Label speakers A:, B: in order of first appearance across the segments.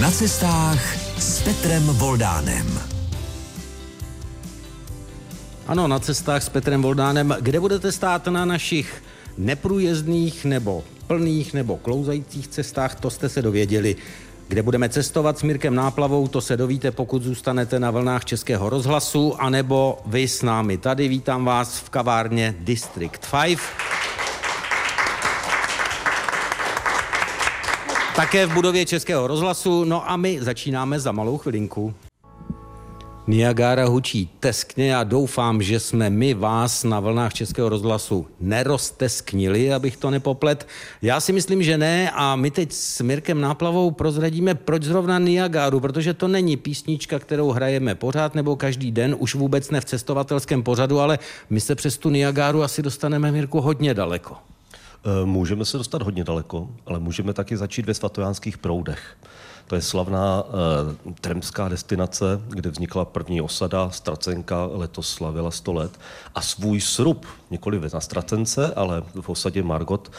A: Na cestách s Petrem Voldánem.
B: Ano, na cestách s Petrem Voldánem, kde budete stát na našich neprůjezdných nebo plných nebo klouzajících cestách, to jste se dověděli. Kde budeme cestovat s Mirkem Náplavou, to se dovíte, pokud zůstanete na vlnách Českého rozhlasu, anebo vy s námi tady. Vítám vás v kavárně District 5. Také v budově Českého rozhlasu, no a my začínáme za malou chvilinku. Niagara hučí teskně a doufám, že jsme my vás na vlnách Českého rozhlasu neroztesknili, abych to nepoplet. Já si myslím, že ne a my teď s Mirkem Náplavou prozradíme, proč zrovna Niagaru, protože to není písnička, kterou hrajeme pořád nebo každý den, už vůbec ne v cestovatelském pořadu, ale my se přes tu Niagaru asi dostaneme, Mirku, hodně daleko.
C: Eh, můžeme se dostat hodně daleko, ale můžeme taky začít ve svatojánských proudech. To je slavná uh, tremská destinace, kde vznikla první osada. Stracenka letos slavila 100 let. A svůj srub, nikoli na Stracence, ale v osadě Margot,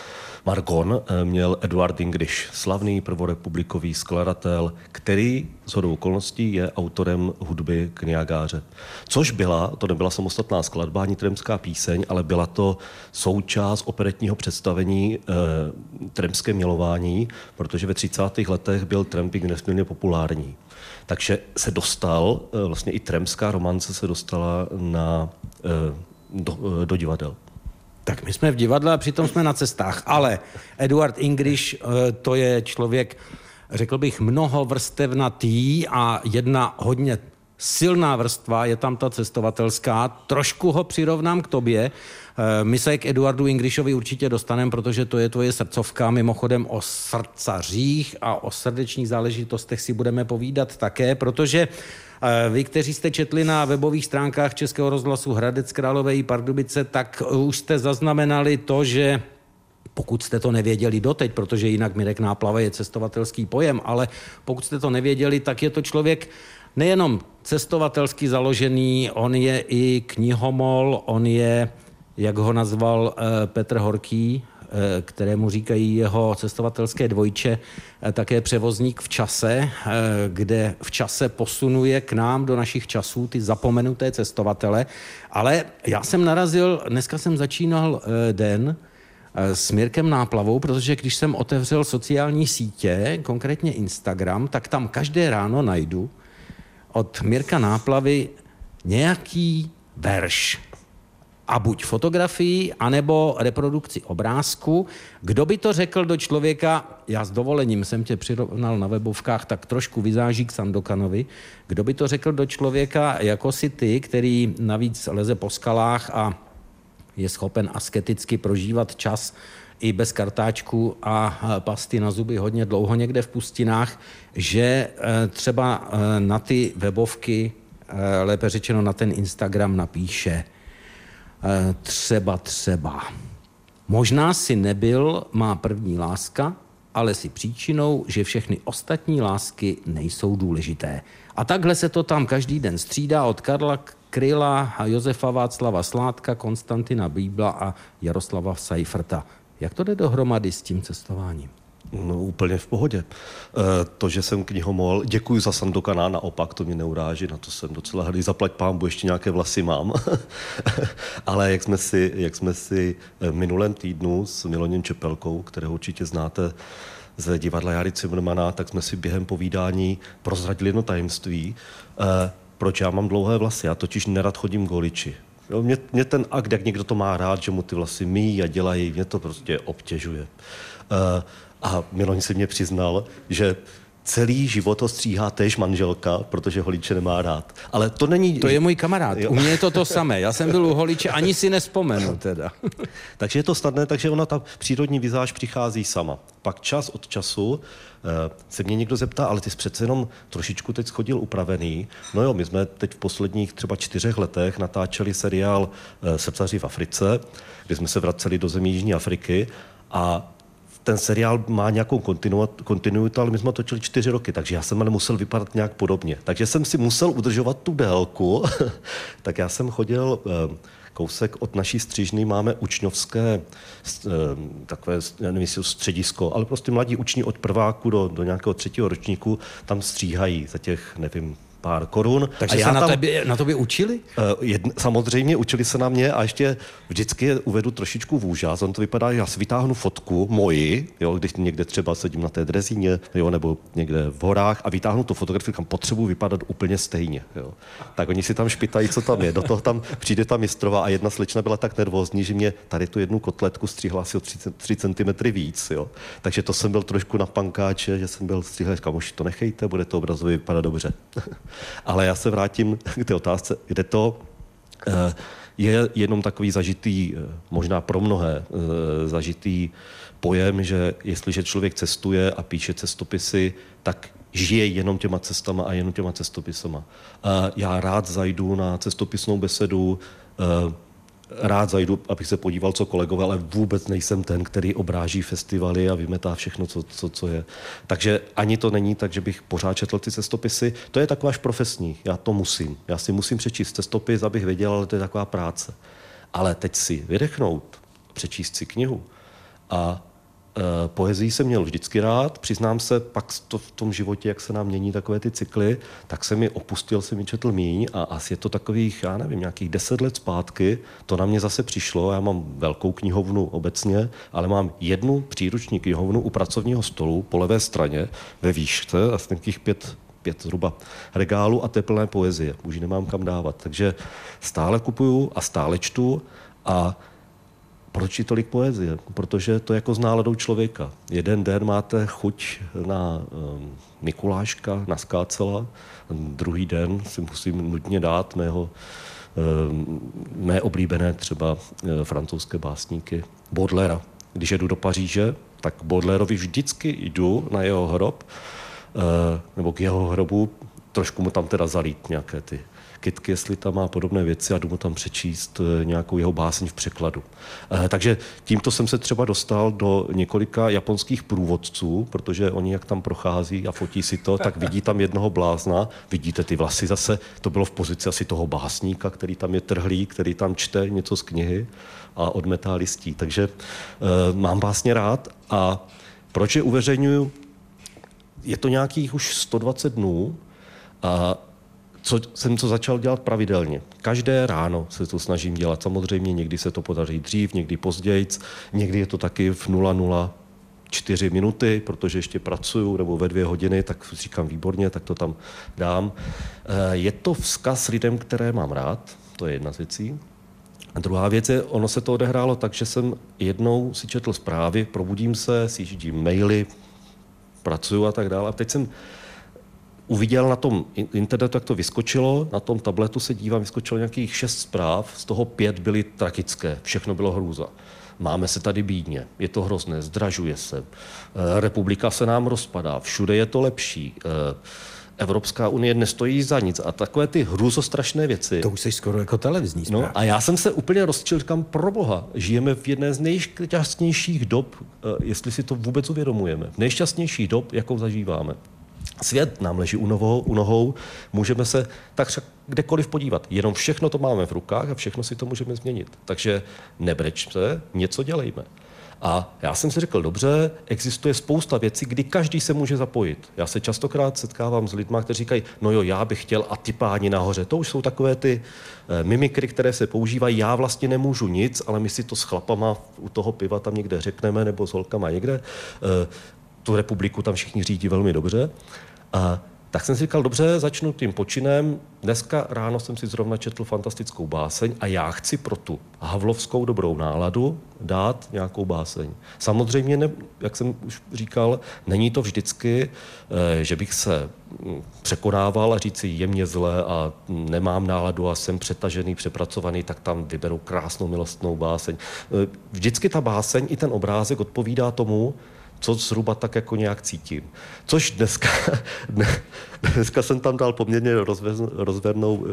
C: Margon, uh, měl Eduard Ingriš, slavný prvorepublikový skladatel, který z hodou okolností je autorem hudby k Niagáře. Což byla, to nebyla samostatná skladba ani tremská píseň, ale byla to součást operetního představení uh, Tremské milování, protože ve 30. letech byl Tremp Ping nesmírně populární. Takže se dostal, eh, vlastně i tremská romance se dostala na, eh, do, eh, do divadel.
B: Tak my jsme v divadle a přitom jsme na cestách, ale Eduard Ingriš to je člověk, řekl bych, mnoho vrstevnatý a jedna hodně silná vrstva, je tam ta cestovatelská. Trošku ho přirovnám k tobě. Eh, my se k Eduardu Ingrišovi určitě dostaneme, protože to je tvoje srdcovka. Mimochodem o srdcařích a o srdečních záležitostech si budeme povídat také, protože eh, vy, kteří jste četli na webových stránkách Českého rozhlasu Hradec Králové i Pardubice, tak už jste zaznamenali to, že pokud jste to nevěděli doteď, protože jinak Mirek Náplava je cestovatelský pojem, ale pokud jste to nevěděli, tak je to člověk nejenom cestovatelsky založený, on je i knihomol, on je jak ho nazval eh, Petr Horký, eh, kterému říkají jeho cestovatelské dvojče, eh, také převozník v čase, kde v čase posunuje k nám do našich časů ty zapomenuté cestovatele. Ale já jsem narazil, dneska jsem začínal den s Mirkem Náplavou, protože když jsem otevřel sociální sítě, konkrétně Instagram, tak tam každé ráno najdu od Mirka Náplavy nějaký verš a buď fotografii, anebo reprodukci obrázku. Kdo by to řekl do člověka, já s dovolením jsem tě přirovnal na webovkách, tak trošku vyzáží k Sandokanovi, kdo by to řekl do člověka jako si ty, který navíc leze po skalách a je schopen asketicky prožívat čas i bez kartáčku a pasty na zuby hodně dlouho někde v pustinách, že e, třeba e, na ty webovky, e, lépe řečeno na ten Instagram napíše – třeba třeba. Možná si nebyl má první láska, ale si příčinou, že všechny ostatní lásky nejsou důležité. A takhle se to tam každý den střídá od Karla Kryla a Josefa Václava Sládka, Konstantina Bíbla a Jaroslava Seiferta. Jak to jde dohromady s tím cestováním?
C: No úplně v pohodě. E, to, že jsem knihomol, děkuji za Sandokana, naopak, to mě neuráží, na to jsem docela hrdý, zaplať pámbu, ještě nějaké vlasy mám. Ale jak jsme, si, jak jsme si v minulém týdnu s Miloněm Čepelkou, kterého určitě znáte z divadla Jary Cimrmana, tak jsme si během povídání prozradili jedno tajemství, e, proč já mám dlouhé vlasy. Já totiž nerad chodím goliči. Jo, mě, mě ten akt, jak někdo to má rád, že mu ty vlasy míjí a dělají, mě to prostě obtěžuje. Uh, a Miloň si mě přiznal, že celý život ho stříhá též manželka, protože holiče nemá rád. Ale to není...
B: To je můj kamarád. Jo. U mě je to to samé. Já jsem byl u holiče, ani si nespomenu teda.
C: takže je to snadné, takže ona ta přírodní vizáž přichází sama. Pak čas od času eh, se mě někdo zeptá, ale ty jsi přece jenom trošičku teď schodil upravený. No jo, my jsme teď v posledních třeba čtyřech letech natáčeli seriál eh, Srdcaři v Africe, kdy jsme se vraceli do zemí Jižní Afriky a ten seriál má nějakou kontinuitu, ale my jsme točili čtyři roky, takže já jsem ale musel vypadat nějak podobně. Takže jsem si musel udržovat tu délku, tak já jsem chodil eh, kousek od naší střížny máme učňovské eh, takové, nevím, jestli středisko, ale prostě mladí uční od prváku do, do nějakého třetího ročníku tam stříhají za těch, nevím, pár korun.
B: Takže
C: a
B: já
C: se
B: na,
C: tam,
B: tebe, na tobě učili?
C: Uh, jedn, samozřejmě učili se na mě a ještě vždycky je uvedu trošičku v úžas. On to vypadá, já si vytáhnu fotku moji, jo, když někde třeba sedím na té drezíně, jo, nebo někde v horách a vytáhnu tu fotografii, kam potřebuji vypadat úplně stejně. Jo. Tak oni si tam špitají, co tam je. Do toho tam přijde ta mistrova a jedna slečna byla tak nervózní, že mě tady tu jednu kotletku stříhla asi o 3, 3 cm víc. Jo. Takže to jsem byl trošku na pankáče, že jsem byl stříhlý, kamoši, to nechejte, bude to obrazově vypadat dobře. Ale já se vrátím k té otázce, kde to eh, je jenom takový zažitý, eh, možná pro mnohé, eh, zažitý pojem, že jestliže člověk cestuje a píše cestopisy, tak žije jenom těma cestama a jenom těma cestopisama. Já rád zajdu na cestopisnou besedu, rád zajdu, abych se podíval, co kolegové, ale vůbec nejsem ten, který obráží festivaly a vymetá všechno, co, co, co je. Takže ani to není tak, že bych pořád četl ty cestopisy. To je taková až profesní. Já to musím. Já si musím přečíst cestopis, abych věděl, ale to je taková práce. Ale teď si vydechnout, přečíst si knihu a poezii jsem měl vždycky rád, přiznám se, pak to v tom životě, jak se nám mění takové ty cykly, tak se mi opustil, jsem mi četl míň. A asi je to takových, já nevím, nějakých deset let zpátky, to na mě zase přišlo, já mám velkou knihovnu obecně, ale mám jednu příruční knihovnu u pracovního stolu po levé straně ve výšce, asi nějakých pět pět zhruba regálů a teplné poezie. Už nemám kam dávat. Takže stále kupuju a stále čtu. A proč je tolik poezie? Protože to je jako s náladou člověka. Jeden den máte chuť na um, Mikuláška, na Skácela, druhý den si musím nutně dát mého, um, mé oblíbené třeba uh, francouzské básníky Baudelaire. Když jedu do Paříže, tak Baudelaireovi vždycky jdu na jeho hrob, uh, nebo k jeho hrobu, trošku mu tam teda zalít nějaké ty kytky, jestli tam má podobné věci a jdu mu tam přečíst eh, nějakou jeho báseň v překladu. Eh, takže tímto jsem se třeba dostal do několika japonských průvodců, protože oni jak tam prochází a fotí si to, tak vidí tam jednoho blázna, vidíte ty vlasy zase, to bylo v pozici asi toho básníka, který tam je trhlý, který tam čte něco z knihy a odmetá listí. Takže uh, mám básně rád a proč je uveřejňuju? Je to nějakých už 120 dnů a co jsem to začal dělat pravidelně. Každé ráno se to snažím dělat. Samozřejmě někdy se to podaří dřív, někdy později, někdy je to taky v 00 čtyři minuty, protože ještě pracuju, nebo ve dvě hodiny, tak říkám výborně, tak to tam dám. Eh, je to vzkaz lidem, které mám rád, to je jedna z věcí. A druhá věc je, ono se to odehrálo tak, že jsem jednou si četl zprávy, probudím se, si maily, pracuju a tak dále. A teď jsem uviděl na tom internetu, jak to vyskočilo, na tom tabletu se dívám, vyskočilo nějakých šest zpráv, z toho pět byly tragické, všechno bylo hrůza. Máme se tady bídně, je to hrozné, zdražuje se, eh, republika se nám rozpadá, všude je to lepší, eh, Evropská unie nestojí za nic a takové ty hrůzostrašné věci.
B: To už jsi skoro jako televizní
C: zpráv. No a já jsem se úplně rozčil, říkám, pro boha, žijeme v jedné z nejšťastnějších dob, eh, jestli si to vůbec uvědomujeme, v nejšťastnějších dob, jakou zažíváme. Svět nám leží u nohou, u nohou, můžeme se tak kdekoliv podívat. Jenom všechno to máme v rukách a všechno si to můžeme změnit. Takže nebrečte, něco dělejme. A já jsem si řekl, dobře, existuje spousta věcí, kdy každý se může zapojit. Já se častokrát setkávám s lidmi, kteří říkají, no jo, já bych chtěl a ty páni nahoře. To už jsou takové ty e, mimikry, které se používají. Já vlastně nemůžu nic, ale my si to s chlapama u toho piva tam někde řekneme, nebo s holkama někde. Tu republiku tam všichni řídí velmi dobře. A tak jsem si říkal, dobře, začnu tím počinem. Dneska ráno jsem si zrovna četl fantastickou báseň a já chci pro tu havlovskou dobrou náladu dát nějakou báseň. Samozřejmě, ne, jak jsem už říkal, není to vždycky, eh, že bych se hm, překonával a říci je mě zle a nemám náladu a jsem přetažený, přepracovaný, tak tam vyberu krásnou milostnou báseň. Eh, vždycky ta báseň i ten obrázek odpovídá tomu, co zhruba tak jako nějak cítím. Což dneska, dneska jsem tam dal poměrně rozvernou uh,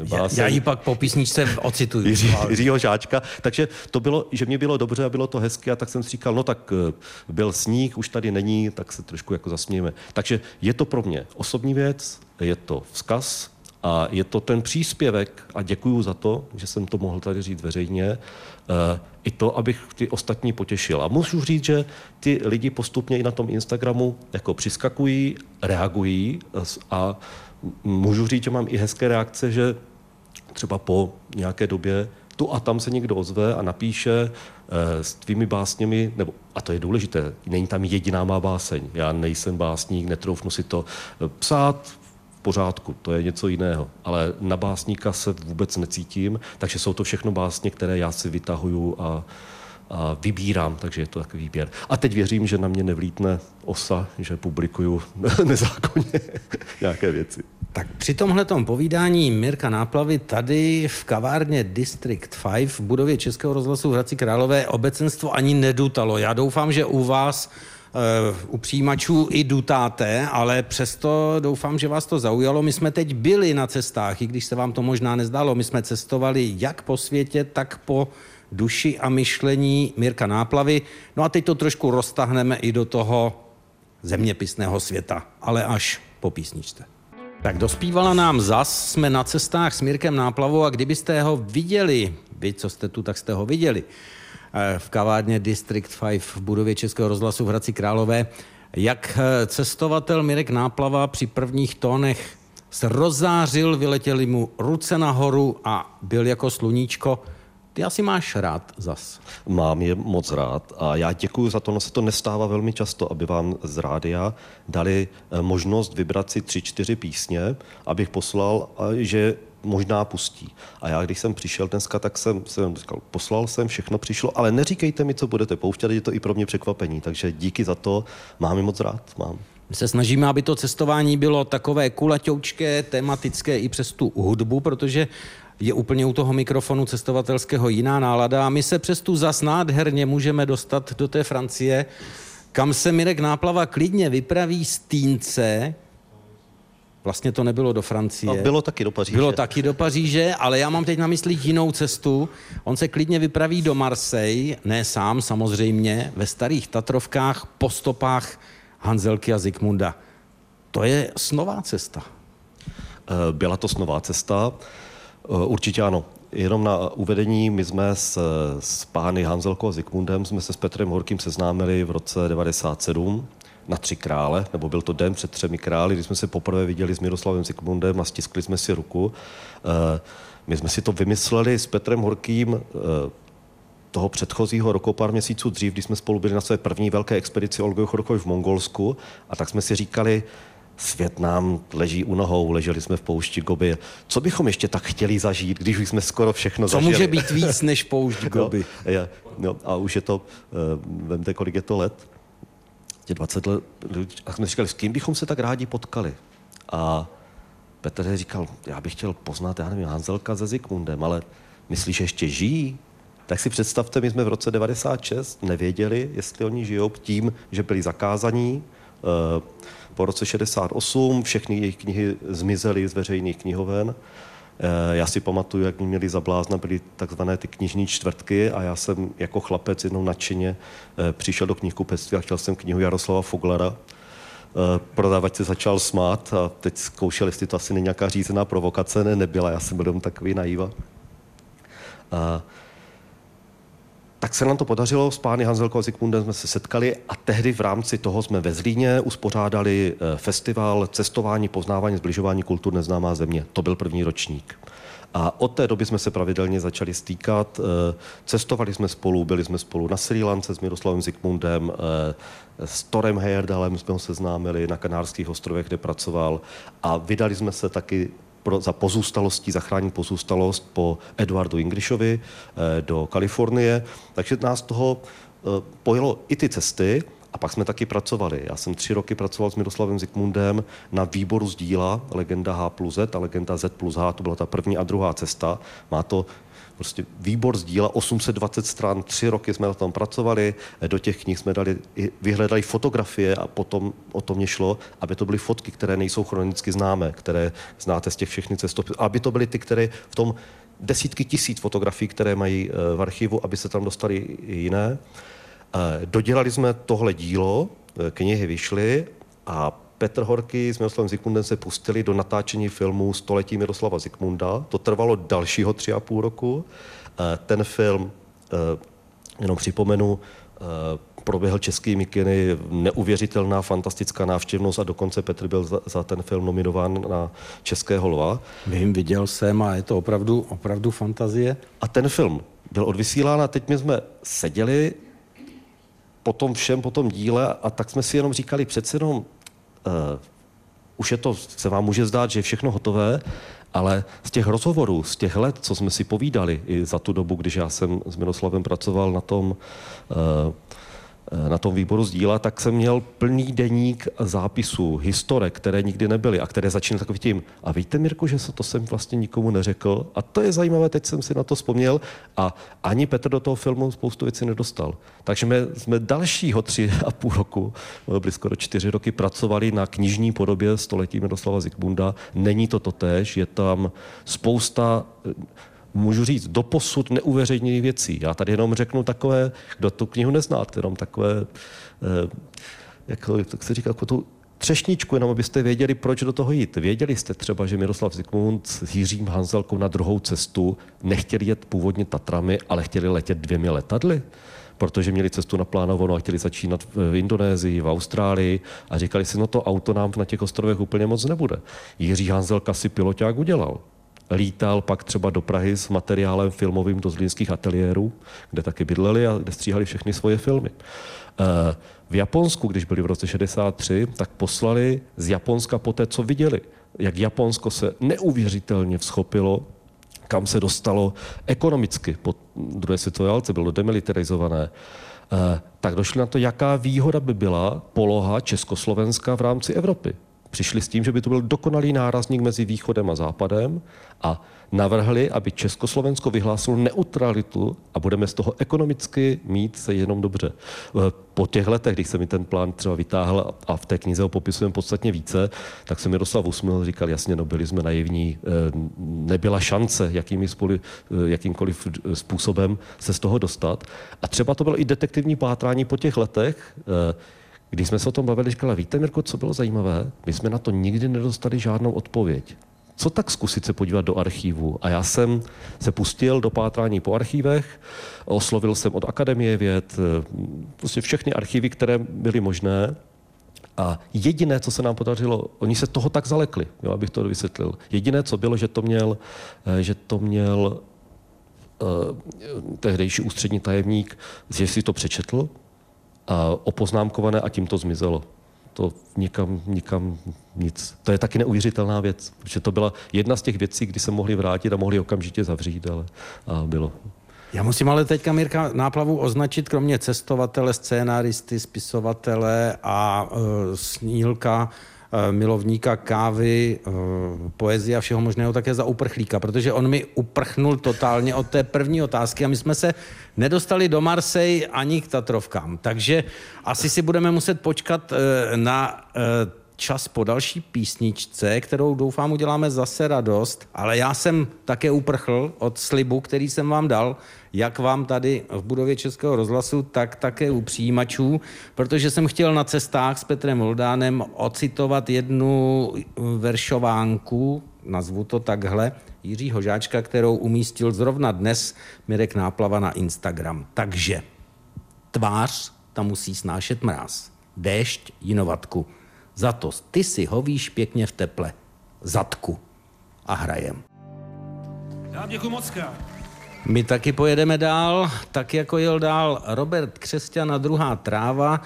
C: uh,
B: báseň. Já, já ji pak po písničce ocituju.
C: Jiří, Jiřího Žáčka. Takže to bylo, že mě bylo dobře a bylo to hezké a tak jsem si říkal, no tak uh, byl sníh, už tady není, tak se trošku jako zasmějeme. Takže je to pro mě osobní věc, je to vzkaz A je to ten příspěvek, a děkuju za to, že jsem to mohl tady říct veřejně, eh, i to, abych ty ostatní potěšil. A můžu říct, že ty lidi postupně i na tom Instagramu jako přiskakují, reagují a můžu říct, že mám i hezké reakce, že třeba po nějaké době tu a tam se někdo ozve a napíše e, s tvými básněmi, nebo, a to je důležité, není tam jediná má báseň. Já nejsem básník, netroufnu si to eh, psát, pořádku, to je něco jiného. Ale na básníka se vůbec necítím, takže jsou to všechno básně, které já si vytahuju a, a vybírám, takže je to takový výběr. A teď věřím, že na mě nevlítne osa, že publikuju nezákonně nějaké věci.
B: Tak při tomhle povídání Mirka Náplavy tady v kavárně District 5 v budově Českého rozhlasu v Hradci Králové obecenstvo ani nedutalo. Já doufám, že u vás u přijímačů i dutáte, ale přesto doufám, že vás to zaujalo. My jsme teď byli na cestách, i když se vám to možná nezdálo. My jsme cestovali jak po světě, tak po duši a myšlení Mirka Náplavy. No a teď to trošku roztahneme i do toho zeměpisného světa, ale až po písničce. Tak dospívala nám zas, jsme na cestách s Mirkem Náplavou a kdybyste ho viděli, vy, co jste tu, tak jste ho viděli, eh, v kavárně District 5 v budově Českého rozhlasu v Hradci Králové, jak eh, cestovatel Mirek Náplava při prvních tónech se rozářil, vyletěli mu ruce nahoru a byl jako sluníčko. Ty asi máš rád zas.
C: Mám je moc rád a já děkuji za to, no se to nestává velmi často, aby vám z rádia dali eh, možnost vybrat si tři, čtyři písně, abych poslal, že možná pustí. A já, když jsem přišel dneska, tak jsem, jsem říkal, poslal jsem, všechno přišlo, ale neříkejte mi, co budete pouštět, je to i pro mě překvapení. Takže díky za to, mám moc rád. Mám.
B: My se snažíme, aby to cestování bylo takové kulaťoučké, tematické i přes tu hudbu, protože je úplně u toho mikrofonu cestovatelského jiná nálada a my se přes tu zas nádherně můžeme dostat do té Francie, kam se Mirek Náplava klidně vypraví z Týnce, Vlastně to nebylo do Francie.
C: A bylo taky do Paříže.
B: Bylo taky do Paříže, ale já mám teď na mysli jinou cestu. On se klidně vypraví do Marseille, ne sám samozřejmě, ve starých Tatrovkách po stopách Hanzelky a Zikmunda. To je snová cesta.
C: Eh, byla to snová cesta. Eh, určitě ano. Jenom na uvedení, my jsme s, s pány Hanzelko a Zikmundem jsme se s Petrem Horkým seznámili v roce 97 na tři krále, nebo byl to den před třemi králi, kdy jsme se poprvé viděli s Miroslavem Zikmundem a stiskli jsme si ruku. Eh, my jsme si to vymysleli s Petrem Horkým eh, toho předchozího roku, pár měsíců dřív, když jsme spolu byli na své první velké expedici Olgoj Chorokoj v Mongolsku a tak jsme si říkali, svět nám leží u nohou, leželi jsme v poušti Gobi. Co bychom ještě tak chtěli zažít, když už jsme skoro všechno
B: Co
C: zažili?
B: může být víc než poušť Gobi?
C: no, je, no, a už je to, uh, vemte, kolik je to let, je 20 let, a jsme říkali, s kým bychom se tak rádi potkali. A Petr říkal, já bych chtěl poznat, já nevím, Hanzelka se Zikmundem, ale myslíš, že ještě žijí? Tak si představte, my jsme v roce 96 nevěděli, jestli oni žijou tím, že byli zakázaní, uh, po roce 68 všechny jejich knihy zmizely z veřejných knihoven. Eh, já si pamatuju, jak měli za blázna, byly takzvané ty knižní čtvrtky a já jsem jako chlapec jednou nadšeně eh, přišel do knihkupectví a chtěl jsem knihu Jaroslava Foglara. Eh, prodavač se začal smát a teď zkoušel, jestli to asi není nějaká řízená provokace. Ne, nebyla, já jsem byl takový naíva. A tak se nám to podařilo, s pány Hanzelko a Zikmundem jsme se setkali a tehdy v rámci toho jsme ve Zlíně uspořádali eh, festival cestování, poznávání, zbližování kultur neznámá země. To byl první ročník. A od té doby jsme se pravidelně začali stýkat. Eh, cestovali jsme spolu, byli jsme spolu na Sri Lance s Miroslavem Zikmundem, eh, s Torem Heyerdalem jsme ho seznámili na Kanárských ostrovech, kde pracoval a vydali jsme se taky pro, za pozůstalostí, zachránit pozůstalost po Eduardu Ingrishovi eh, do Kalifornie. Takže nás toho eh, pojelo i ty cesty, a pak jsme taky pracovali. Já jsem tři roky pracoval s Miroslavem Zikmundem na výboru z díla Legenda H plus Z a Legenda Z plus H. To byla ta první a druhá cesta. Má to prostě výbor z díla, 820 stran, tři roky jsme na tom pracovali, do těch knih jsme dali, vyhledali fotografie a potom o to mě šlo, aby to byly fotky, které nejsou chronicky známé, které znáte z těch všech cestopisů, aby to byly ty, které v tom desítky tisíc fotografií, které mají eh, v archivu, aby se tam dostali jiné. Eh, dodělali jsme tohle dílo, eh, knihy vyšly a Petr Horky s Miroslavem Zikmundem se pustili do natáčení filmu Století Miroslava Zikmunda. To trvalo dalšího tři a půl roku. Eh, ten film, eh, jenom připomenu, eh, proběhl českými kiny neuvěřitelná, fantastická návštěvnost a dokonce Petr byl za, za ten film nominován na Českého lva.
B: Vím, viděl jsem a je to opravdu, opravdu fantazie.
C: A ten film byl odvysílán a teď my jsme seděli po tom všem, po tom díle a tak jsme si jenom říkali, přece jenom už je to, se vám může zdát, že je všechno hotové, ale z těch rozhovorů, z těch let, co jsme si povídali i za tu dobu, když já jsem s Miroslavem pracoval na tom uh, na tom výboru z díla, tak jsem měl plný deník zápisů, historek, které nikdy nebyly a které začínaly takovým tím. A víte, Mirku, že se to jsem vlastně nikomu neřekl? A to je zajímavé, teď jsem si na to vzpomněl a ani Petr do toho filmu spoustu věcí nedostal. Takže jsme, jsme dalšího tři a půl roku, byli skoro čtyři roky, pracovali na knižní podobě století Miroslava Zikmunda. Není to totéž, je tam spousta můžu říct, doposud neuveřejněných věcí. Já tady jenom řeknu takové, kdo tu knihu neznáte, jenom takové, eh, jak, jak se říká, jako tu třešničku, jenom abyste věděli, proč do toho jít. Věděli jste třeba, že Miroslav Zikmund s Jiřím Hanzelkou na druhou cestu nechtěli jet původně Tatrami, ale chtěli letět dvěmi letadly? protože měli cestu naplánovanou a chtěli začínat v Indonésii, v Austrálii a říkali si, no to auto nám na těch ostrovech úplně moc nebude. Jiří Hanzelka si piloťák udělal lítal pak třeba do Prahy s materiálem filmovým do zlínských ateliérů, kde taky bydleli a kde stříhali všechny svoje filmy. Eh, v Japonsku, když byli v roce 63, tak poslali z Japonska po té, co viděli, jak Japonsko se neuvěřitelně vzchopilo kam se dostalo ekonomicky po druhé světové válce, bylo demilitarizované, eh, tak došli na to, jaká výhoda by byla poloha Československa v rámci Evropy. Přišli s tím, že by to byl dokonalý nárazník mezi východem a západem a navrhli, aby Československo vyhlásilo neutralitu a budeme z toho ekonomicky mít se jenom dobře. Po těch letech, když se mi ten plán třeba vytáhl a v té knize ho popisujeme podstatně více, tak se Miroslav usmil, říkal, jasně, no byli jsme naivní, eh, nebyla šance jakými spolu, eh, jakýmkoliv způsobem se z toho dostat. A třeba to bylo i detektivní pátrání po těch letech, když jsme se o tom bavili, říkala, víte, Mirko, co bylo zajímavé? My jsme na to nikdy nedostali žádnou odpověď. Co tak zkusit se podívat do archívu? A já jsem se pustil do pátrání po archívech, oslovil jsem od Akademie věd, eh, prostě všechny archívy, které byly možné. A jediné, co se nám podařilo, oni se toho tak zalekli, jo, abych to vysvětlil. Jediné, co bylo, že to měl, eh, že to měl uh, tehdejší ústřední tajemník, že si to přečetl, opoznámkované a tím to zmizelo. To nikam, nikam nic. To je taky neuvěřitelná věc, protože to byla jedna z těch věcí, kdy se mohli vrátit a mohli okamžitě zavřít, ale a bylo.
B: Já musím ale teďka, Mirka, náplavu označit, kromě cestovatele, scénáristy, spisovatele a uh, snílka, milovníka kávy, eh, poezie a všeho možného také za uprchlíka, protože on mi uprchnul totálně od té první otázky a my jsme se nedostali do Marseille ani k Tatrovkám. Takže asi si budeme muset počkat eh, na čas po další písničce, kterou doufám uděláme zase radost, ale já jsem také uprchl od slibu, který jsem vám dal, jak vám tady v budově Českého rozhlasu, tak také u přijímačů, protože jsem chtěl na cestách s Petrem Voldánem ocitovat jednu veršovánku, nazvu to takhle, Jiřího Žáčka, kterou umístil zrovna dnes Mirek Náplava na Instagram. Takže tvář tam musí snášet mráz, déšť, jinovatku. Za to ty si hovíš pěkně v teple, zadku. A hrajem.
D: Já děkuji moc
B: my taky pojedeme dál, tak jako jel dál Robert Křesťan a druhá tráva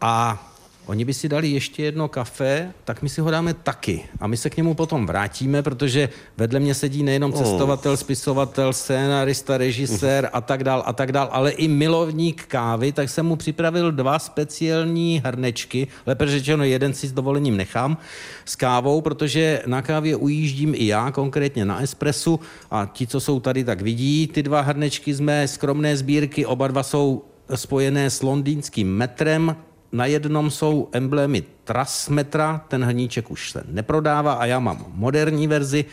B: a Oni by si dali ještě jedno kafe, tak my si ho dáme taky. A my se k němu potom vrátíme, protože vedle mě sedí nejenom cestovatel, spisovatel, scénarista, režisér a tak dál a tak dál, ale i milovník kávy, tak jsem mu připravil dva speciální hrnečky, lépe řečeno jeden si s dovolením nechám, s kávou, protože na kávě ujíždím i já, konkrétně na espresu a ti, co jsou tady, tak vidí ty dva hrnečky z mé skromné sbírky, oba dva jsou spojené s londýnským metrem, na jednom jsou emblémy Trasmetra, ten hníček už se neprodává a já mám moderní verzi,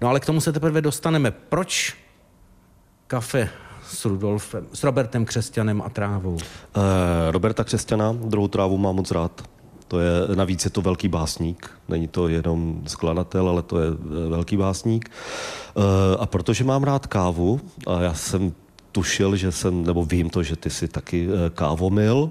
B: no ale k tomu se teprve dostaneme. Proč kafe s Rudolfem, s Robertem Křesťanem a trávou? Uh,
C: Roberta Křesťana, druhou trávu mám moc rád. To je, navíc je to velký básník, není to jenom skladatel, ale to je eh, velký básník. Eh, a protože mám rád kávu, a já jsem tušil, že jsem, nebo vím to, že ty jsi taky kávomil,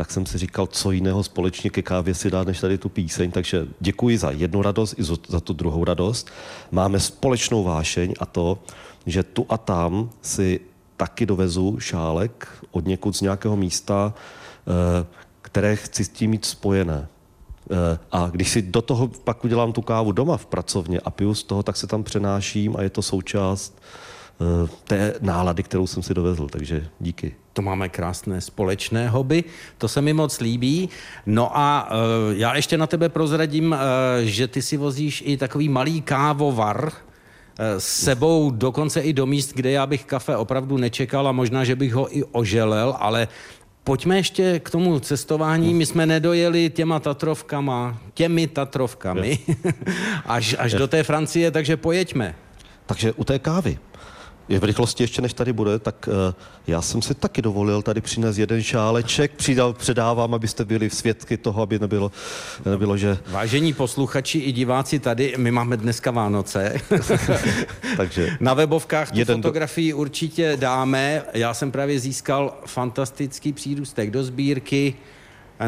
C: tak jsem si říkal, co jiného společně ke kávě si dát, než tady tu píseň. Takže děkuji za jednu radost i za tu druhou radost. Máme společnou vášeň a to, že tu a tam si taky dovezu šálek od někud z nějakého místa, eh, které chci s tím mít spojené. Eh, a když si do toho pak udělám tu kávu doma v pracovně a piju z toho, tak se tam přenáším a je to součást eh, té nálady, kterou jsem si dovezl. Takže díky.
B: To máme krásné společné hobby, to se mi moc líbí. No a uh, já ještě na tebe prozradím, uh, že ty si vozíš i takový malý kávovar, s sebou dokonce i do míst, kde já bych kafe opravdu nečekal a možná, že bych ho i oželel, ale Pojďme ještě k tomu cestování. My jsme nedojeli těma Tatrovkama, těmi Tatrovkami, až, až do té Francie, takže pojeďme.
C: Takže u té kávy v rychlosti ještě než tady bude, tak uh, já jsem si taky dovolil tady přinést jeden šáleček, přidal, předávám, abyste byli svědky toho, aby nebylo, nebylo, že...
B: Vážení posluchači i diváci tady, my máme dneska Vánoce, takže na webovkách tu fotografii do... určitě dáme. Já jsem právě získal fantastický přírůstek do sbírky,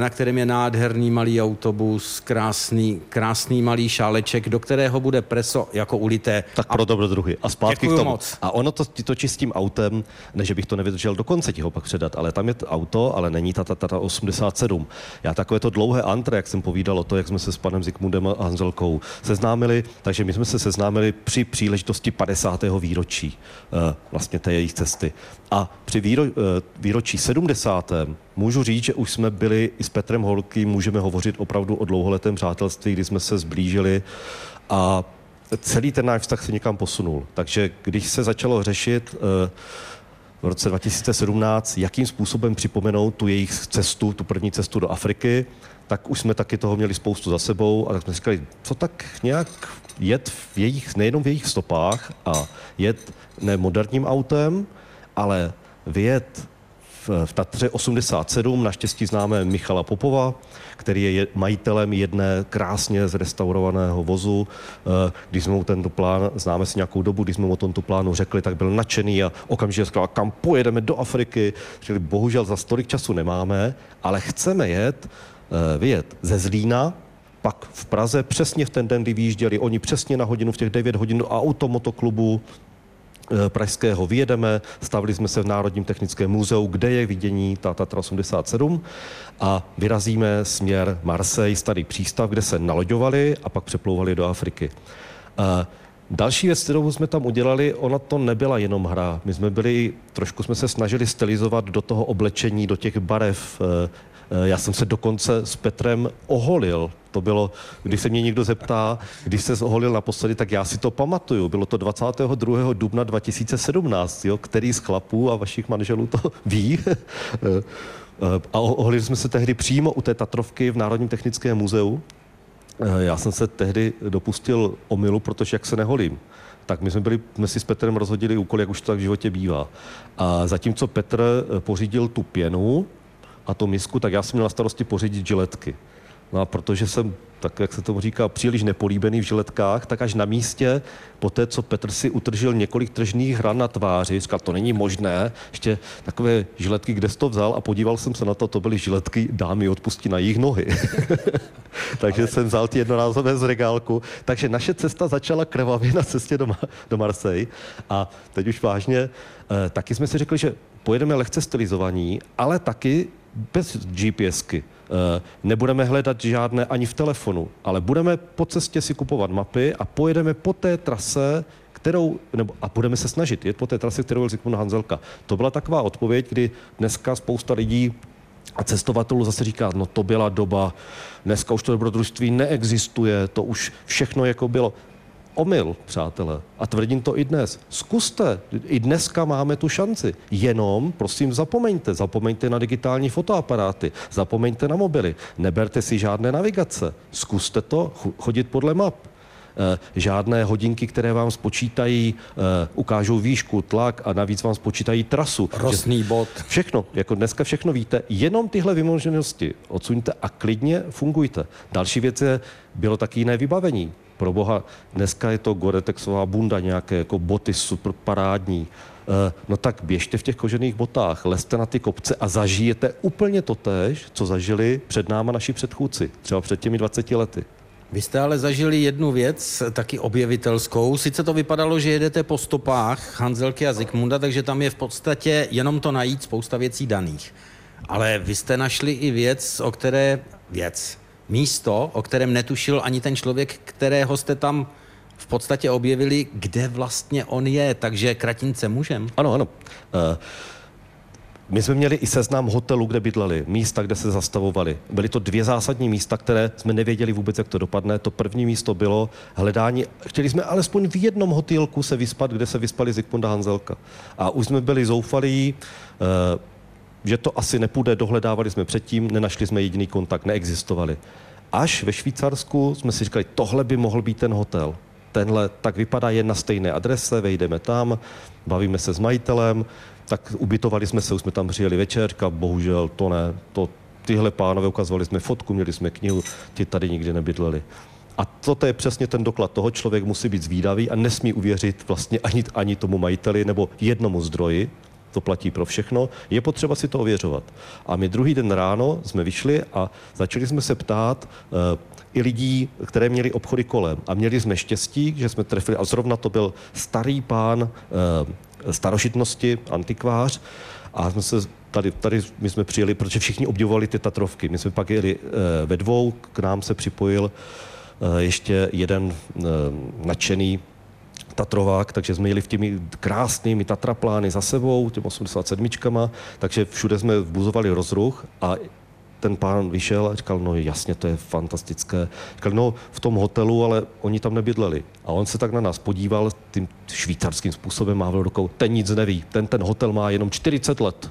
B: na kterém je nádherný malý autobus, krásný, krásný malý šáleček, do kterého bude preso jako ulité.
C: Tak pro dobrodruhy. A zpátky k tomu. Moc. A ono to, to čistým autem, ne, že bych to nevydržel do konce ti ho pak předat, ale tam je to auto, ale není ta, ta, ta, ta 87. Já takové to dlouhé antre, jak jsem povídal o to, jak jsme se s panem Zikmundem a Hanzelkou seznámili, takže my jsme se seznámili při příležitosti 50. výročí uh, vlastně té jejich cesty. A při výro, uh, výročí 70 Můžu říct, že už jsme byli i s Petrem Holky, můžeme hovořit opravdu o dlouholetém přátelství, kdy jsme se zblížili a celý ten náš vztah se někam posunul. Takže když se začalo řešit eh, v roce 2017, jakým způsobem připomenout tu jejich cestu, tu první cestu do Afriky, tak už jsme taky toho měli spoustu za sebou a tak jsme říkali, co tak nějak jet v jejich, nejenom v jejich stopách a jet ne moderním autem, ale vyjet v, v Tatře 87 naštěstí známe Michala Popova, který je majitelem jedné krásně zrestaurovaného vozu. Eh, když jsme mu tento plán, známe si nějakou dobu, když jsme mu o tomto plánu řekli, tak byl nadšený a okamžitě říkal, kam pojedeme do Afriky. Čili bohužel za stolik času nemáme, ale chceme jet, eh, vyjet ze Zlína, pak v Praze přesně v ten den, kdy vyjížděli oni přesně na hodinu v těch 9 hodin do automotoklubu, pražského vyjedeme, stavili jsme se v Národním technickém muzeu, kde je vidění ta Tatra 87 a vyrazíme směr Marseille, starý přístav, kde se naloďovali a pak přeplouvali do Afriky. A Další věc, kterou jsme tam udělali, ona to nebyla jenom hra. My jsme byli, trošku jsme se snažili stylizovat do toho oblečení, do těch barev. Eh, eh, já jsem se dokonce s Petrem oholil to bylo, když se mě někdo zeptá, když se zholil naposledy, tak já si to pamatuju. Bylo to 22. dubna 2017, jo, který z chlapů a vašich manželů to ví. a oholili jsme se tehdy přímo u té Tatrovky v Národním technickém muzeu. Já jsem se tehdy dopustil omilu, protože jak se neholím, tak my jsme, byli, jsme si s Petrem rozhodili úkol, jak už to tak v životě bývá. A zatímco Petr pořídil tu pěnu a tu misku, tak já jsem měl na starosti pořídit žiletky. No a protože jsem, tak jak se tomu říká, příliš nepolíbený v žiletkách, tak až na místě, po té, co Petr si utržil několik tržních hran na tváři, říkal, to není možné, ještě takové žiletky, kde jsi to vzal a podíval jsem se na to, to byly žiletky dámy odpustí na jejich nohy. Takže Ale... jsem vzal ty jednorázové z regálku. Takže naše cesta začala krvavě na cestě do, do Marseille. A teď už vážně, eh, taky jsme si řekli, že pojedeme lehce stylizovaní, ale taky bez GPSky. Eh, nebudeme hledat žádné ani v telefonu, ale budeme po cestě si kupovat mapy a pojedeme po té trase, kterou, nebo, a budeme se snažit jet po té trase, kterou byl Zikmund Hanzelka. To byla taková odpověď, kdy dneska spousta lidí a cestovatelů zase říká, no to byla doba, dneska už to dobrodružství neexistuje, to už všechno jako bylo omyl, přátelé. A tvrdím to i dnes. Zkuste, i dneska máme tu šanci. Jenom, prosím, zapomeňte. Zapomeňte na digitální fotoaparáty, zapomeňte na mobily, neberte si žádné navigace. Zkuste to chodit podle map. Eh, žádné hodinky, které vám spočítají, eh, ukážou výšku, tlak a navíc vám spočítají trasu.
B: Rostný bod.
C: Všechno, jako dneska všechno víte, jenom tyhle vymoženosti odsuňte a klidně fungujte. Další věc je, bylo taky jiné vybavení. Pro boha, dneska je to Goretexová bunda, nějaké jako boty super parádní. Eh, no tak běžte v těch kožených botách, lezte na ty kopce a zažijete úplně to tež, co zažili před náma naši předchůdci, třeba před těmi 20 lety.
B: Vy jste ale zažili jednu věc, taky objevitelskou. Sice to vypadalo, že jedete po stopách Hanzelky a Zikmunda, takže tam je v podstatě jenom to najít spousta věcí daných. Ale vy jste našli i věc, o které... Věc. Místo, o kterém netušil ani ten člověk, kterého jste tam v podstatě objevili, kde vlastně on je. Takže kratince můžem.
C: Ano, ano. Uh... My jsme měli i seznam hotelů, kde bydleli, místa, kde se zastavovali. Byly to dvě zásadní místa, které jsme nevěděli vůbec, jak to dopadne. To první místo bylo hledání. Chtěli jsme alespoň v jednom hotelku se vyspat, kde se vyspali Zikmunda Hanzelka. A už jsme byli zoufalí, eh, že to asi nepůjde, dohledávali jsme předtím, nenašli jsme jediný kontakt, neexistovali. Až ve Švýcarsku jsme si říkali, tohle by mohl být ten hotel tenhle, tak vypadá jen na stejné adrese, vejdeme tam, bavíme se s majitelem, tak ubytovali jsme se, už jsme tam přijeli večerka, bohužel to ne, to, tyhle pánové ukazovali jsme fotku, měli jsme knihu, ti tady nikdy nebydleli. A toto je přesně ten doklad toho, člověk musí být zvídavý a nesmí uvěřit vlastně ani, ani tomu majiteli nebo jednomu zdroji, to platí pro všechno, je potřeba si to ověřovat. A my druhý den ráno jsme vyšli a začali jsme se ptát uh, i lidí, které měli obchody kolem. A měli jsme štěstí, že jsme trefili, a zrovna to byl starý pán uh, starožitnosti, antikvář, a jsme se tady, tady my jsme přijeli, protože všichni obdivovali ty Tatrovky. My jsme pak jeli e, ve dvou, k nám se připojil ještě jeden nadšený Tatrovák, takže jsme jeli v těmi krásnými Tatraplány za sebou, těm 87, takže všude jsme vbuzovali rozruch a ten pán vyšel a říkal, no jasně, to je fantastické. Říkal, no v tom hotelu, ale oni tam nebydleli. A on se tak na nás podíval tím švýcarským způsobem, mával rukou, ten nic neví, ten ten hotel má jenom 40 let.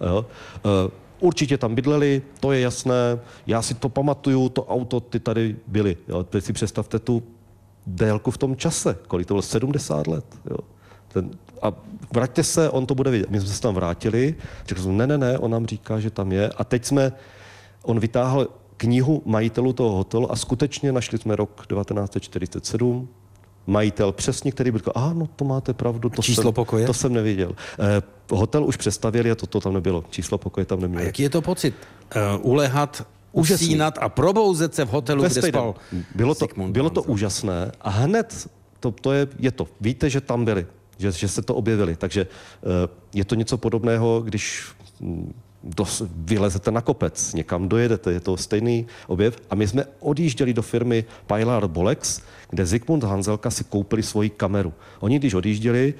C: Jo? Uh, určitě tam bydleli, to je jasné, já si to pamatuju, to auto, ty tady byly. Jo? Teď si představte tu délku v tom čase, kolik to bylo, 70 let. Jo? Ten, a vraťte se, on to bude vidět. My jsme se tam vrátili, řekl jsem, ne, ne, ne, on nám říká, že tam je. A teď jsme on vytáhl knihu majitelů toho hotelu a skutečně našli jsme rok 1947, majitel přesně, který byl říkal, a no to máte pravdu, to,
B: číslo
C: jsem,
B: pokoje?
C: to jsem neviděl. Eh, hotel už přestavili a to, to tam nebylo. Číslo pokoje tam nemělo.
B: A jaký je to pocit? Uh, ulehat, úžasný. usínat a probouzet se v hotelu, Ve kde spal
C: Bylo to, bylo to úžasné a hned to, to je, je to. Víte, že tam byli, že, že se to objevili. Takže uh, je to něco podobného, když hm, dos, vylezete na kopec, někam dojedete, je to stejný objev. A my jsme odjížděli do firmy Pilar Bolex, kde Zygmunt Hanzelka si koupili svoji kameru. Oni, když odjížděli,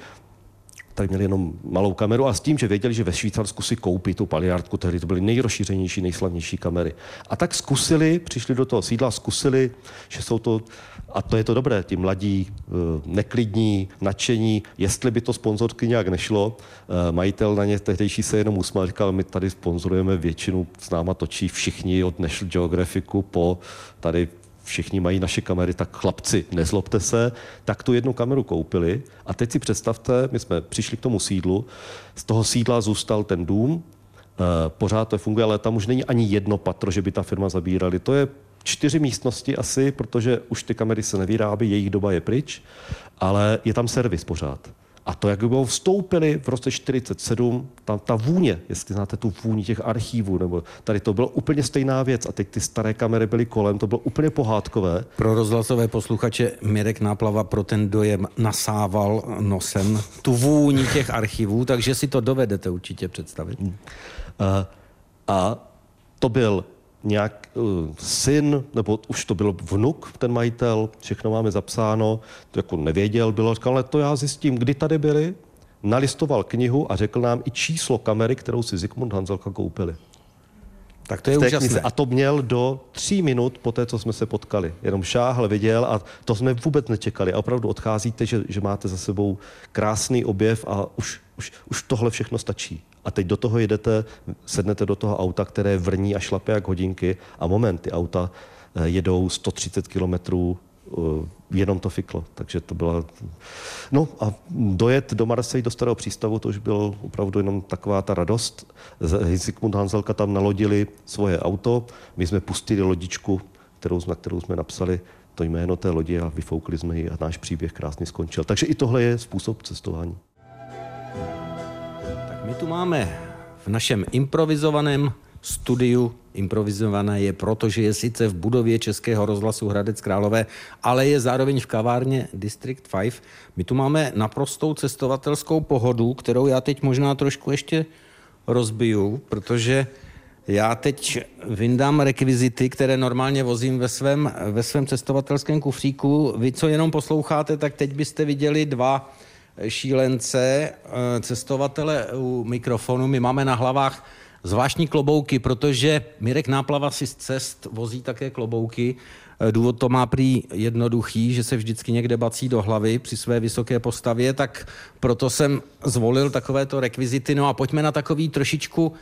C: tak měli jenom malou kameru a s tím, že věděli, že ve Švýcarsku si koupí tu paliardku, tehdy to byly nejrozšířenější, nejslavnější kamery. A tak zkusili, přišli do toho sídla, zkusili, že jsou to, a to je to dobré, ti mladí, eh, neklidní, nadšení, jestli by to sponzorky nějak nešlo. Eh, majitel na ně tehdejší se jenom usmál, říkal, my tady sponzorujeme většinu, s náma točí všichni od National Geographicu po tady všichni mají naše kamery, tak chlapci, nezlobte se, tak tu jednu kameru koupili a teď si představte, my jsme přišli k tomu sídlu, z toho sídla zůstal ten dům, eh, pořád to funguje, ale tam už není ani jedno patro, že by ta firma zabírali. To je čtyři místnosti asi, protože už ty kamery se nevyrábí, jejich doba je pryč, ale je tam servis pořád. A to, jak by bylo vstoupili v roce 47, ta, ta vůně, jestli znáte tu vůni těch archívů, nebo tady to bylo úplně stejná věc a teď ty staré kamery byly kolem, to bylo úplně pohádkové.
B: Pro rozhlasové posluchače Mirek Náplava pro ten dojem nasával nosem tu vůni těch archivů, takže si to dovedete určitě představit. A,
C: a to byl nějak uh, syn, nebo už to byl vnuk, ten majitel, všechno máme zapsáno, to jako nevěděl, bylo, říkal, ale to já zjistím, kdy tady byli, nalistoval knihu a řekl nám i číslo kamery, kterou si Zikmund Hanzelka koupili.
B: Tak to je úžasné. Knize.
C: A to měl do tří minut po té, co jsme se potkali. Jenom šáhl, viděl a to jsme vůbec nečekali. A opravdu odcházíte, že, že máte za sebou krásný objev a už, už, už tohle všechno stačí. A teď do toho jedete, sednete do toho auta, které vrní a šlape jak hodinky a moment, ty auta eh, jedou 130 kilometrů jenom to fiklo. Takže to byla... No a dojet do Marseille, do starého přístavu, to už byl opravdu jenom taková ta radost. Zikmund Hanzelka tam nalodili svoje auto, my jsme pustili lodičku, kterou, na kterou jsme napsali to jméno té lodi a vyfoukli jsme ji a náš příběh krásně skončil. Takže i tohle je způsob cestování.
B: My tu máme v našem improvizovaném studiu improvizované je proto, že je sice v budově Českého rozhlasu Hradec Králové, ale je zároveň v kavárně District 5. My tu máme naprostou cestovatelskou pohodu, kterou já teď možná trošku ještě rozbiju, protože já teď vyndám rekvizity, které normálně vozím ve svém, ve svém cestovatelském kufříku. Vy, co jenom posloucháte, tak teď byste viděli dva šílence, eh, cestovatele u mikrofonu. My máme na hlavách zvláštní klobouky, protože Mirek Náplava si z cest vozí také klobouky. Eh, důvod to má prý jednoduchý, že se vždycky někde bací do hlavy při své vysoké postavě, tak proto jsem zvolil takovéto rekvizity. No a pojďme na takový trošičku,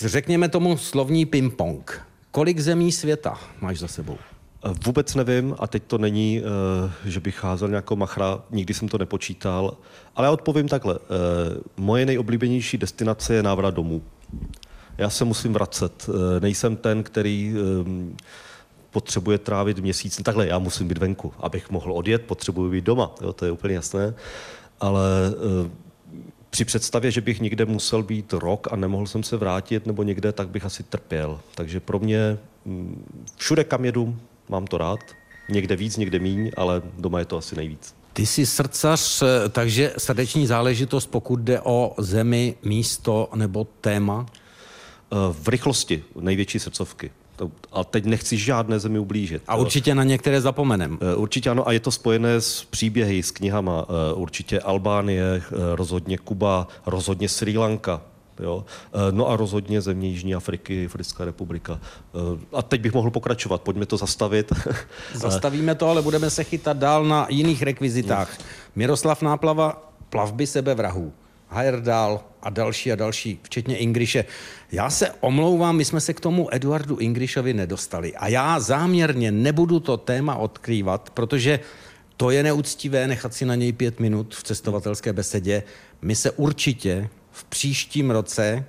B: řekněme tomu slovní ping-pong. Kolik zemí světa máš za sebou?
C: Eh, vůbec nevím a teď to není, eh, že bych házel nějakou machra, nikdy jsem to nepočítal, ale já odpovím takhle. Moje nejoblíbenější destinace je návrat domů já se musím vracet. Eh, nejsem ten, který ehm, potřebuje trávit měsíc. Takhle, já musím být venku. Abych mohl odjet, potřebuji být doma. Jo, to je úplně jasné. Ale eh, při představě, že bych někde musel být rok a nemohl jsem se vrátit nebo někde, tak bych asi trpěl. Takže pro mě mm, všude, kam jedu, mám to rád. Někde víc, někde míň, ale doma je to asi nejvíc.
B: Ty jsi srdcař, eh, takže srdeční záležitost, pokud jde o zemi, místo nebo téma?
C: Eh, v rychlosti největší srdcovky. A teď nechci žádné zemi ublížit.
B: A určitě na některé zapomenem.
C: Eh, určitě ano, a je to spojené s příběhy, s knihama. Určitě Albánie, rozhodně Kuba, rozhodně Sri Lanka. Jo? No a rozhodně země Jižní Afriky, Africká republika. A teď bych mohl pokračovat, pojďme to zastavit.
B: Zastavíme to, ale budeme se chytat dál na jiných rekvizitách. Miroslav Náplava, plavby sebevrahů. Heyerdahl a další a další, včetně Ingriše. Já se omlouvám, my jsme se k tomu Eduardu Ingrišovi nedostali. A já záměrně nebudu to téma odkrývat, protože to je neúctivé nechat si na něj pět minut v cestovatelské besedě. My se určitě v příštím roce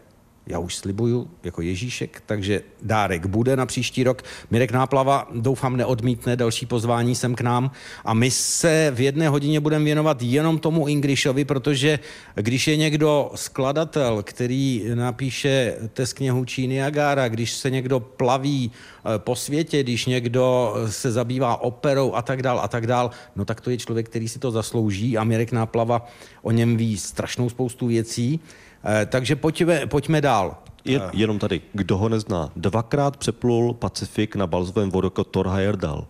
B: já už slibuju jako Ježíšek, takže dárek bude na příští rok. Mirek Náplava doufám neodmítne další pozvání sem k nám a my se v jedné hodině budeme věnovat jenom tomu Ingrišovi, protože když je někdo skladatel, který napíše test či Niagara, když se někdo plaví eh, po světě, když někdo se zabývá operou a tak dál a tak dál, no tak to je člověk, který si to zaslouží a Mirek Náplava o něm ví strašnou spoustu věcí. Eh, takže pojďme, pojďme dál.
C: Je, eh. jenom tady, kdo ho nezná, dvakrát přeplul Pacifik na balzovém vodoku Thor Heyerdahl.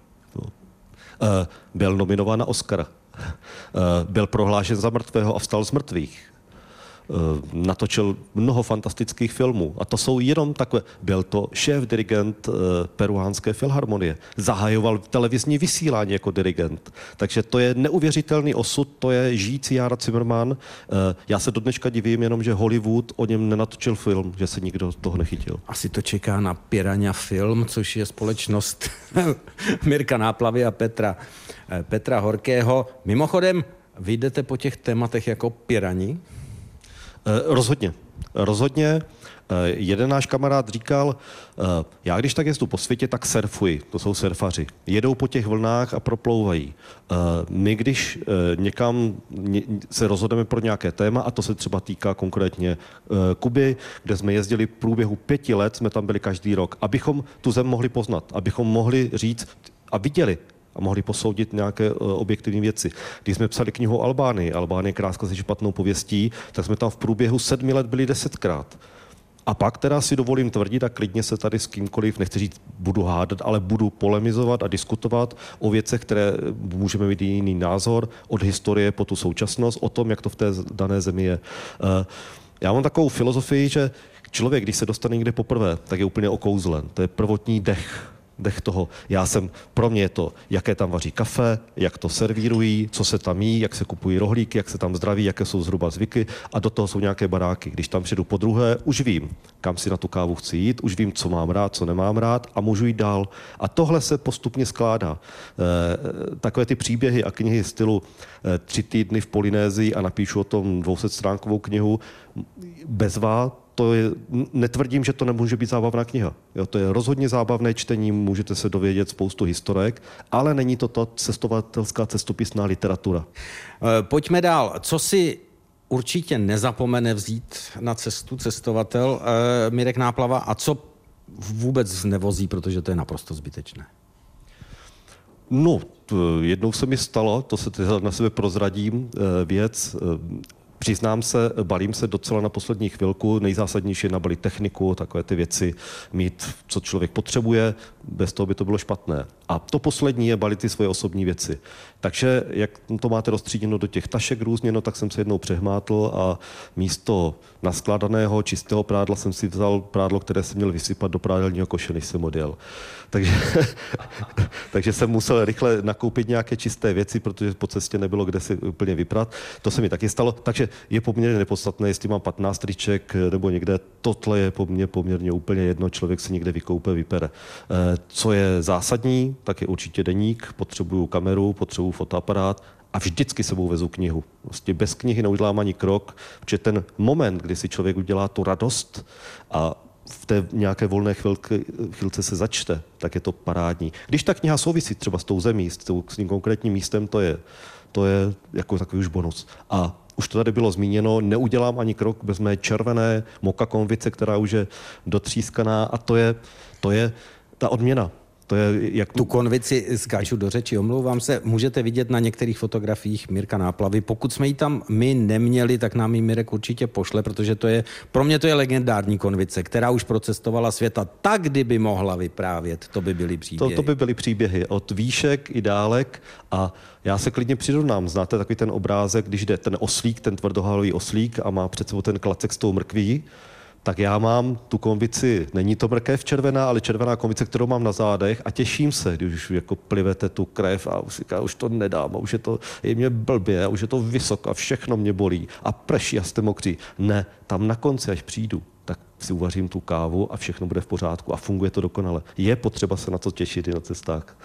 C: Eh, byl nominován na Oscar. Byl prohlášen za mrtvého a vstal z mrtvých. Eh, natočil mnoho fantastických filmů. A to jsou jenom takové. Byl to šéf-dirigent eh, peruánské filharmonie. Zahajoval televizní vysílání jako dirigent. Takže to je neuvěřitelný osud, to je žijící Jara Zimmerman. Eh, já se do dneška divím jenom, že Hollywood o něm nenatočil film, že se nikdo toho nechytil.
B: Asi to čeká na Piranha Film, což je společnost Mirka Náplavy a Petra, Petra Horkého. Mimochodem, vyjdete po těch tématech jako pirani?
C: Eh, rozhodně. Rozhodně. Eh, jeden náš kamarád říkal, eh, já když tak jezdím po světě, tak surfuji. To jsou surfaři. Jedou po těch vlnách a proplouvají. My, když někam se rozhodneme pro nějaké téma, a to se třeba týká konkrétně Kuby, kde jsme jezdili v průběhu pěti let, jsme tam byli každý rok, abychom tu zem mohli poznat, abychom mohli říct a viděli, a mohli posoudit nějaké uh, objektivní věci. Když jsme psali knihu Albánii, Albánie kráska se špatnou pověstí, tak jsme tam v průběhu sedmi let byli desetkrát. A pak teda si dovolím tvrdit a klidně se tady s kýmkoliv, nechci říct, budu hádat, ale budu polemizovat a diskutovat o věcech, které můžeme mít jiný názor, od historie po tu současnost, o tom, jak to v té dané zemi je. Uh, já mám takovou filozofii, že člověk, když se dostane někde poprvé, tak je úplně okouzlen. To je prvotní dech dech toho. Já jsem, pro mě je to, jaké tam vaří kafe, jak to servírují, co se tam jí, jak se kupují rohlíky, jak se tam zdraví, jaké jsou zhruba zvyky a do toho jsou nějaké baráky. Když tam přijedu po druhé, už vím, kam si na tu kávu chci jít, už vím, co mám rád, co nemám rád a můžu jít dál. A tohle se postupně skládá. E, takové ty příběhy a knihy stylu e, tři týdny v Polynézii a napíšu o tom 200 stránkovou knihu, bezvá, to je, netvrdím, že to nemůže být zábavná kniha. Jo, to je rozhodně zábavné čtení, můžete se dovědět spoustu historek, ale není to ta cestovatelská cestopisná literatura.
B: E, pojďme dál. Co si určitě nezapomene vzít na cestu cestovatel e, Mirek Náplava a co vůbec nevozí, protože to je naprosto zbytečné?
C: No, jednou se mi stalo, to se teda na sebe prozradím, e, věc, Přiznám se, balím se docela na poslední chvilku. Nejzásadnější je nabalit techniku, takové ty věci, mít, co člověk potřebuje, bez toho by to bylo špatné. A to poslední je balit ty svoje osobní věci. Takže jak to máte rozstříděno do těch tašek různě, no tak jsem se jednou přehmátl a místo naskládaného čistého prádla jsem si vzal prádlo, které jsem měl vysypat do prádelního koše, než jsem odjel. Takže, takže jsem musel rychle nakoupit nějaké čisté věci, protože po cestě nebylo kde si úplně vyprat. To se mi taky stalo. Takže je poměrně nepodstatné, jestli mám 15 triček nebo někde. Tohle je po mně poměrně úplně jedno. Člověk se někde vykoupe, vypere. Eh, co je zásadní, tak je určitě deník. Potřebuju kameru, potřebuju fotoaparát a vždycky sebou vezu knihu. Prostě bez knihy neudělám ani krok, protože ten moment, kdy si člověk udělá tu radost a v té nějaké volné chvilky, chvilce se začte, tak je to parádní. Když ta kniha souvisí třeba s tou zemí, s, s tím konkrétním místem, to je, to je jako takový už bonus. A už to tady bylo zmíněno, neudělám ani krok bez mé červené moka konvice, která už je dotřískaná a to je, to je ta odměna. To je, jak...
B: Tu konvici skáču do řeči, omlouvám se, můžete vidět na některých fotografiích Mirka Náplavy. Pokud jsme ji tam my neměli, tak nám ji Mirek určitě pošle, protože to je, pro mě to je legendární konvice, která už procestovala světa tak, kdyby mohla vyprávět. To by byly příběhy.
C: To, to by byly příběhy od výšek i dálek a já se klidně přirovnám. Znáte takový ten obrázek, když jde ten oslík, ten tvrdohalový oslík a má před sebou ten klacek s tou mrkví, tak já mám tu konvici, není to mrkev červená, ale červená konvice, kterou mám na zádech a těším se, když už jako plivete tu krev a už, říká, už to nedám a už je to je mě blbě a už je to vysoko a všechno mě bolí a prší a jste mokří. Ne, tam na konci, až přijdu, tak si uvařím tu kávu a všechno bude v pořádku a funguje to dokonale. Je potřeba se na to těšit i na cestách.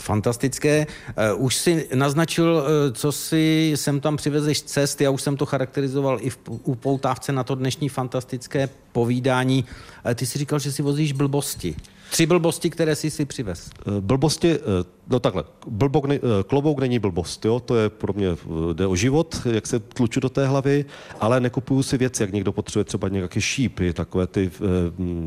B: Fantastické. Eh, už si naznačil, eh, co si sem tam přivezeš cest. Já už jsem to charakterizoval i v, poutávce na to dnešní fantastické povídání. Eh, ty si říkal, že si vozíš blbosti. Tři blbosti, které jsi si přivez.
C: Blbosti, no takhle, blbok ne, klobouk není blbost, jo? to je pro mě, jde o život, jak se tluču do té hlavy, ale nekupuju si věci, jak někdo potřebuje třeba nějaké šípy, takové ty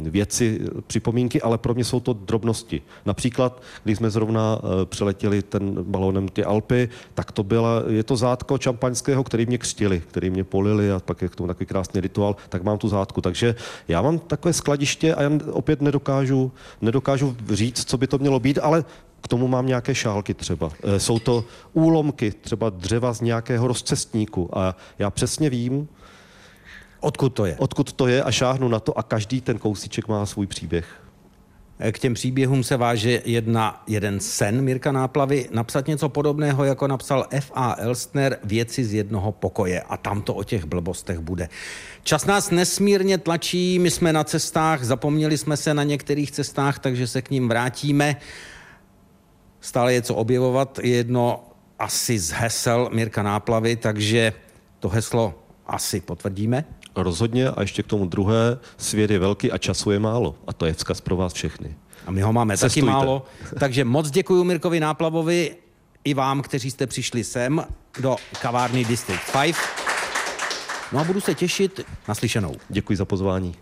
C: věci, připomínky, ale pro mě jsou to drobnosti. Například, když jsme zrovna přeletěli ten balónem ty Alpy, tak to byla, je to zátko čampaňského, který mě křtili, který mě polili a pak je k tomu takový krásný rituál, tak mám tu zátku. Takže já mám takové skladiště a já opět nedokážu, nedokážu říct, co by to mělo být, ale k tomu mám nějaké šálky třeba. E, jsou to úlomky třeba dřeva z nějakého rozcestníku a já přesně vím,
B: Odkud to je?
C: Odkud to je a šáhnu na to a každý ten kousíček má svůj příběh.
B: K těm příběhům se váže jedna, jeden sen Mirka Náplavy, napsat něco podobného, jako napsal F.A. Elstner Věci z jednoho pokoje a tam to o těch blbostech bude. Čas nás nesmírně tlačí, my jsme na cestách, zapomněli jsme se na některých cestách, takže se k ním vrátíme. Stále je co objevovat, je jedno asi z hesel Mirka Náplavy, takže to heslo asi potvrdíme.
C: Rozhodně a ještě k tomu druhé, svět je velký a času je málo. A to je vzkaz pro vás všechny.
B: A my ho máme Cestujte. taky málo. Takže moc děkuji Mirkovi Náplavovi i vám, kteří jste přišli sem do kavárny District 5. No a budu se těšit na slyšenou.
C: Děkuji za pozvání.